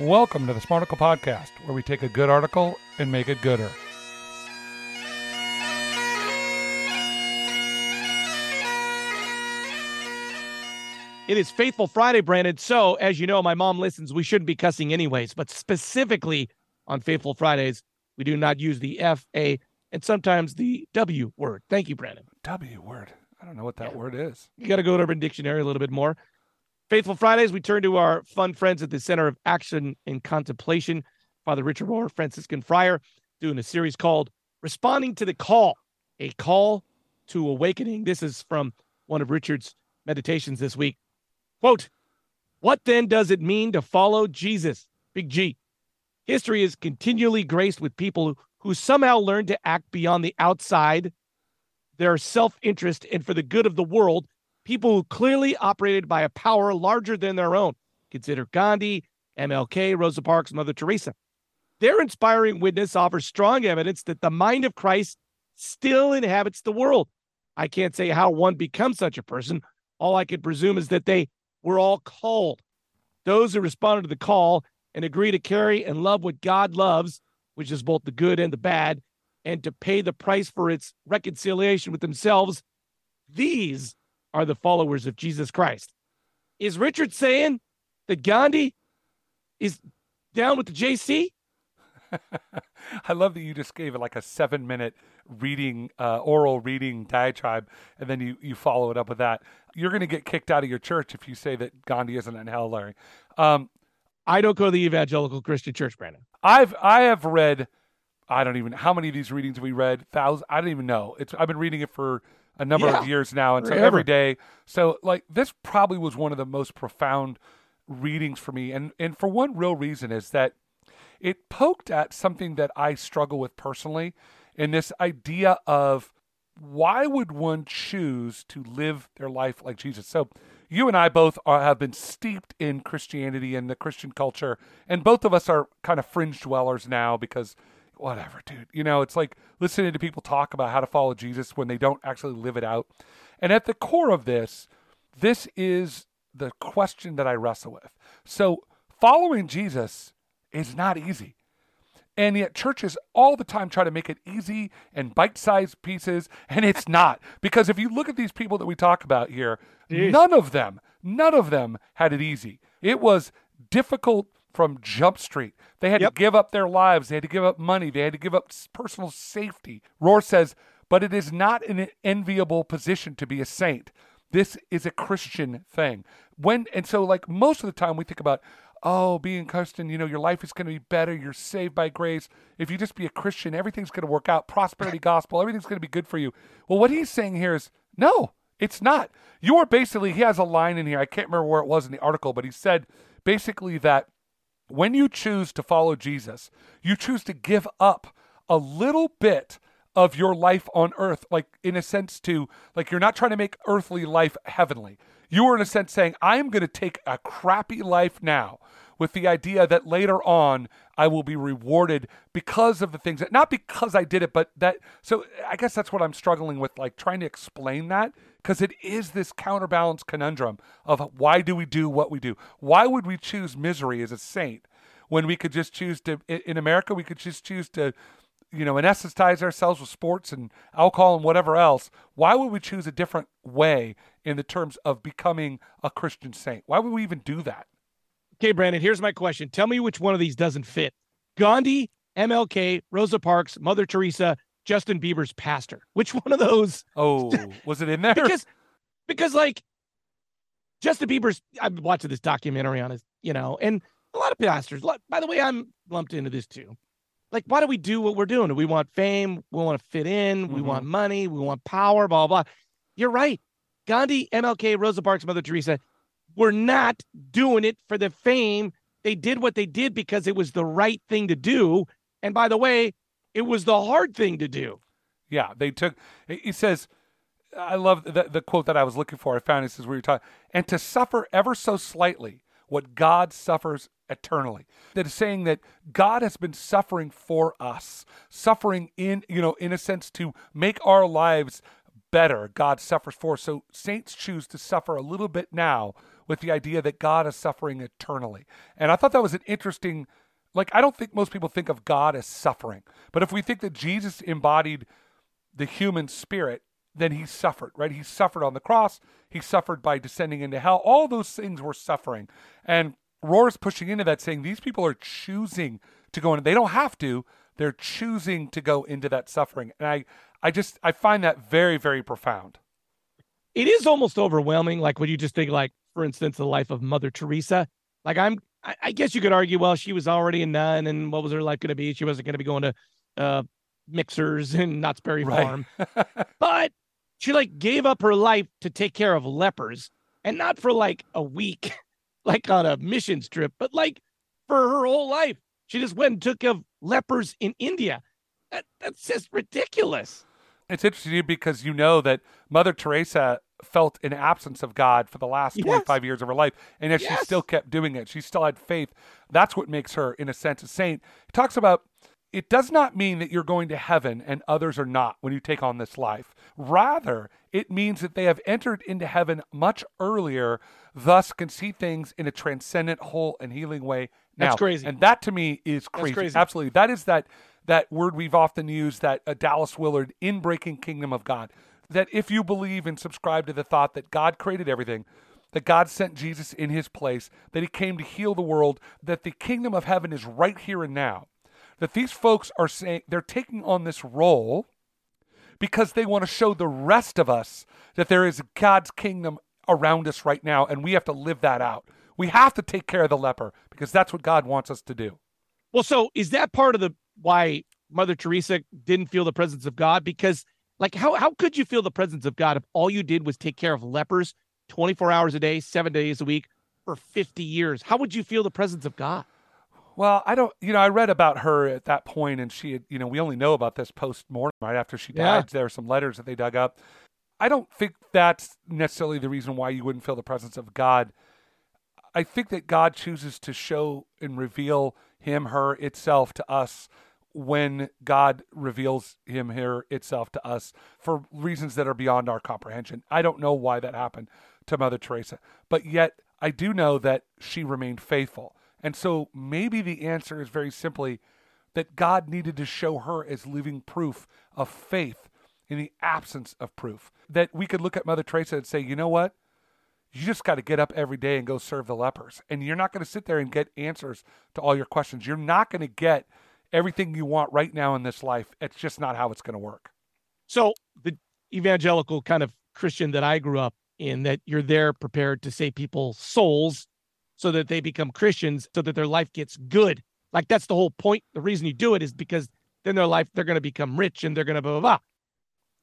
Welcome to the Smarticle Podcast, where we take a good article and make it gooder. It is Faithful Friday, Brandon. So, as you know, my mom listens. We shouldn't be cussing anyways, but specifically on Faithful Fridays, we do not use the F, A, and sometimes the W word. Thank you, Brandon. W word. I don't know what that yeah. word is. You got to go to Urban Dictionary a little bit more. Faithful Fridays, we turn to our fun friends at the Center of Action and Contemplation, Father Richard Rohr, Franciscan friar, doing a series called Responding to the Call, a call to awakening. This is from one of Richard's meditations this week. Quote, What then does it mean to follow Jesus? Big G. History is continually graced with people who somehow learn to act beyond the outside, their self interest, and for the good of the world, people who clearly operated by a power larger than their own. Consider Gandhi, MLK, Rosa Parks, Mother Teresa. Their inspiring witness offers strong evidence that the mind of Christ still inhabits the world. I can't say how one becomes such a person. All I can presume is that they we're all called. Those who responded to the call and agree to carry and love what God loves, which is both the good and the bad, and to pay the price for its reconciliation with themselves, these are the followers of Jesus Christ. Is Richard saying that Gandhi is down with the JC? I love that you just gave it like a seven minute reading, uh, oral reading diatribe, and then you, you follow it up with that. You're going to get kicked out of your church if you say that Gandhi isn't in hell, Larry. Um, I don't go to the evangelical Christian church, Brandon. I've I have read, I don't even how many of these readings have we read? Thousands. I don't even know. It's I've been reading it for a number yeah, of years now, and so every day. So like this probably was one of the most profound readings for me, and and for one real reason is that it poked at something that I struggle with personally in this idea of why would one choose to live their life like Jesus? So, you and I both are, have been steeped in Christianity and the Christian culture, and both of us are kind of fringe dwellers now because whatever, dude. You know, it's like listening to people talk about how to follow Jesus when they don't actually live it out. And at the core of this, this is the question that I wrestle with. So, following Jesus is not easy. And yet, churches all the time try to make it easy and bite sized pieces, and it's not. Because if you look at these people that we talk about here, Jeez. none of them, none of them had it easy. It was difficult from Jump Street. They had yep. to give up their lives, they had to give up money, they had to give up personal safety. Rohr says, but it is not an enviable position to be a saint. This is a Christian thing. When and so like most of the time we think about oh, being Christian, you know, your life is going to be better. You're saved by grace. If you just be a Christian, everything's going to work out. Prosperity gospel, everything's going to be good for you. Well, what he's saying here is no, it's not. You are basically, he has a line in here. I can't remember where it was in the article, but he said basically that when you choose to follow Jesus, you choose to give up a little bit of your life on earth, like in a sense to, like you're not trying to make earthly life heavenly. You are in a sense saying, I am going to take a crappy life now with the idea that later on I will be rewarded because of the things that not because I did it, but that so I guess that's what I'm struggling with, like trying to explain that because it is this counterbalance conundrum of why do we do what we do? Why would we choose misery as a saint when we could just choose to in America we could just choose to you know anesthetize ourselves with sports and alcohol and whatever else? Why would we choose a different way in the terms of becoming a Christian saint? Why would we even do that? Okay, Brandon, here's my question. Tell me which one of these doesn't fit. Gandhi, MLK, Rosa Parks, Mother Teresa, Justin Bieber's pastor. Which one of those? Oh, was it in there? because, because like Justin Bieber's, I'm watching this documentary on his, you know, and a lot of pastors. By the way, I'm lumped into this too. Like, why do we do what we're doing? Do we want fame? We want to fit in. Mm-hmm. We want money. We want power. Blah blah. You're right. Gandhi, MLK, Rosa Parks, Mother Teresa were not doing it for the fame. They did what they did because it was the right thing to do. And by the way, it was the hard thing to do. Yeah, they took. He says, I love the, the quote that I was looking for. I found it says where you're talking, and to suffer ever so slightly what God suffers eternally. That is saying that God has been suffering for us, suffering in, you know, in a sense to make our lives better God suffers for. So saints choose to suffer a little bit now with the idea that God is suffering eternally. And I thought that was an interesting like I don't think most people think of God as suffering. But if we think that Jesus embodied the human spirit, then he suffered, right? He suffered on the cross, he suffered by descending into hell. All those things were suffering. And Rohr's pushing into that saying these people are choosing to go in. They don't have to, they're choosing to go into that suffering. And I I just I find that very, very profound. It is almost overwhelming, like when you just think like, for instance, the life of Mother Teresa. Like I'm I, I guess you could argue, well, she was already a nun, and what was her life going to be? She wasn't going to be going to uh, mixers in Knott's Berry right. Farm, but she like gave up her life to take care of lepers, and not for like a week, like on a missions trip, but like for her whole life. She just went and took care of lepers in India. That, that's just ridiculous. It's interesting because you know that Mother Teresa felt an absence of God for the last yes. 25 years of her life, and yet yes. she still kept doing it. She still had faith. That's what makes her, in a sense, a saint. He talks about it does not mean that you're going to heaven and others are not when you take on this life. Rather, it means that they have entered into heaven much earlier, thus can see things in a transcendent, whole, and healing way now. That's crazy. And that to me is crazy. crazy. Absolutely. That is that that word we've often used that uh, Dallas Willard in Breaking Kingdom of God that if you believe and subscribe to the thought that God created everything, that God sent Jesus in his place, that he came to heal the world, that the kingdom of heaven is right here and now, that these folks are saying they're taking on this role because they want to show the rest of us that there is God's kingdom around us right now, and we have to live that out. We have to take care of the leper because that's what God wants us to do. Well, so is that part of the why Mother Teresa didn't feel the presence of God? Because like how how could you feel the presence of God if all you did was take care of lepers 24 hours a day, 7 days a week for 50 years? How would you feel the presence of God? Well, I don't, you know, I read about her at that point and she had, you know, we only know about this post mortem right after she died. Yeah. There are some letters that they dug up. I don't think that's necessarily the reason why you wouldn't feel the presence of God. I think that God chooses to show and reveal him, her, itself to us when God reveals him here itself to us for reasons that are beyond our comprehension. I don't know why that happened to Mother Teresa, but yet I do know that she remained faithful. And so maybe the answer is very simply that God needed to show her as living proof of faith in the absence of proof. That we could look at Mother Teresa and say, you know what? You just got to get up every day and go serve the lepers. And you're not going to sit there and get answers to all your questions. You're not going to get everything you want right now in this life. It's just not how it's going to work. So the evangelical kind of Christian that I grew up in, that you're there prepared to save people's souls so that they become Christians, so that their life gets good. Like that's the whole point. The reason you do it is because then their life they're going to become rich and they're going to blah blah blah.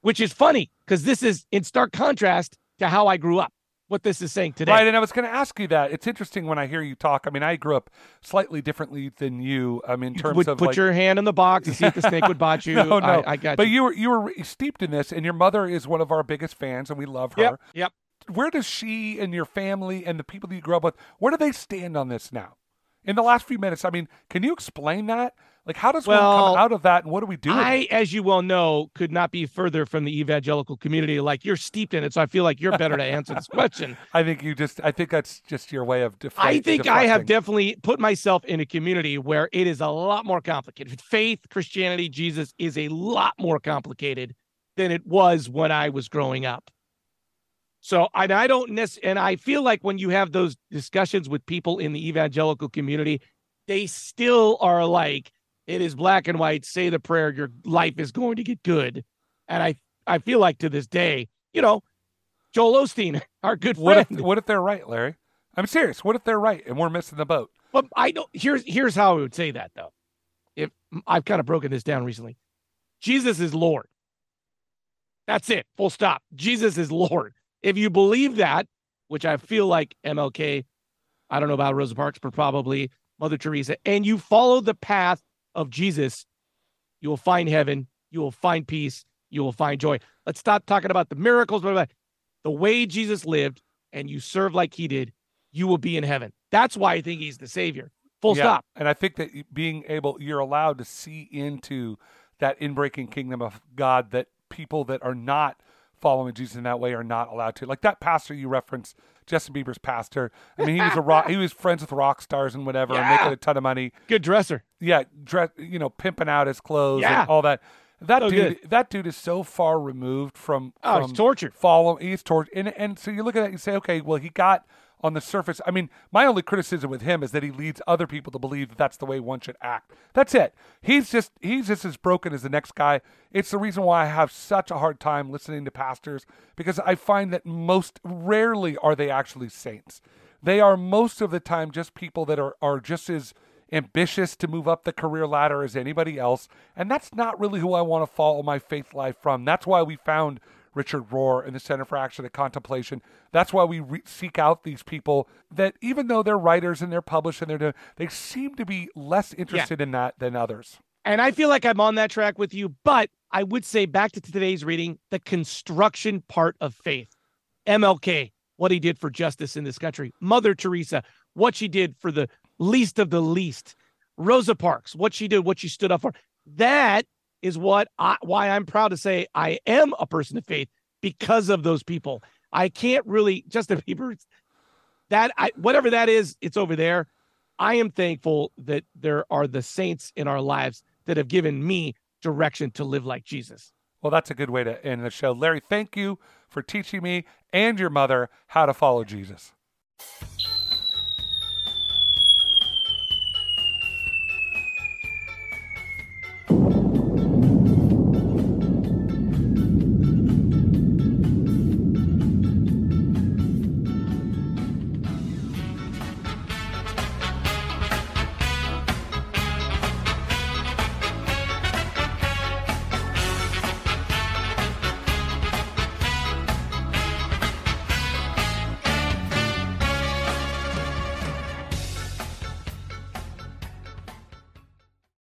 Which is funny because this is in stark contrast to how I grew up what this is saying today. Right, and I was going to ask you that. It's interesting when I hear you talk. I mean, I grew up slightly differently than you. I mean, in terms would of put like... your hand in the box and see if the snake would bite you. no, no, I, I got. But you. you were you were steeped in this, and your mother is one of our biggest fans, and we love her. Yep. Yep. Where does she and your family and the people that you grew up with, where do they stand on this now? In the last few minutes, I mean, can you explain that? Like, how does well, one come out of that, and what do we do? I, as you well know, could not be further from the evangelical community. Like, you're steeped in it, so I feel like you're better to answer this question. I think you just, I think that's just your way of deflecting. I think I have definitely put myself in a community where it is a lot more complicated. Faith, Christianity, Jesus is a lot more complicated than it was when I was growing up. So, and I don't necessarily, and I feel like when you have those discussions with people in the evangelical community, they still are like, it is black and white. Say the prayer. Your life is going to get good. And I, I feel like to this day, you know, Joel Osteen, our good friend. What if, what if they're right, Larry? I'm serious. What if they're right and we're missing the boat? But I don't. Here's here's how I would say that though. If I've kind of broken this down recently, Jesus is Lord. That's it. Full stop. Jesus is Lord. If you believe that, which I feel like MLK, I don't know about Rosa Parks, but probably Mother Teresa, and you follow the path of Jesus, you will find heaven, you will find peace, you will find joy. Let's stop talking about the miracles, but the way Jesus lived and you serve like he did, you will be in heaven. That's why I think he's the savior. Full yeah, stop. And I think that being able, you're allowed to see into that inbreaking kingdom of God that people that are not following Jesus in that way are not allowed to. Like that pastor you referenced, Justin Bieber's pastor. I mean, he was a rock, he was friends with rock stars and whatever, yeah. and making a ton of money. Good dresser. Yeah, dress, you know, pimping out his clothes yeah. and all that. That so dude, good. that dude is so far removed from. Oh, from he's tortured. Follow, he's tortured, and and so you look at that, and you say, okay, well, he got on the surface. I mean, my only criticism with him is that he leads other people to believe that that's the way one should act. That's it. He's just he's just as broken as the next guy. It's the reason why I have such a hard time listening to pastors because I find that most rarely are they actually saints. They are most of the time just people that are are just as ambitious to move up the career ladder as anybody else, and that's not really who I want to follow my faith life from. That's why we found Richard Rohr and the Center for Action and Contemplation. That's why we re- seek out these people that, even though they're writers and they're published and they're doing, they seem to be less interested yeah. in that than others. And I feel like I'm on that track with you, but I would say back to today's reading, the construction part of faith. MLK, what he did for justice in this country. Mother Teresa, what she did for the least of the least. Rosa Parks, what she did, what she stood up for. That is what I, why I'm proud to say I am a person of faith because of those people. I can't really just Justin Bieber that I whatever that is, it's over there. I am thankful that there are the saints in our lives that have given me direction to live like Jesus. Well, that's a good way to end the show. Larry, thank you for teaching me and your mother how to follow Jesus.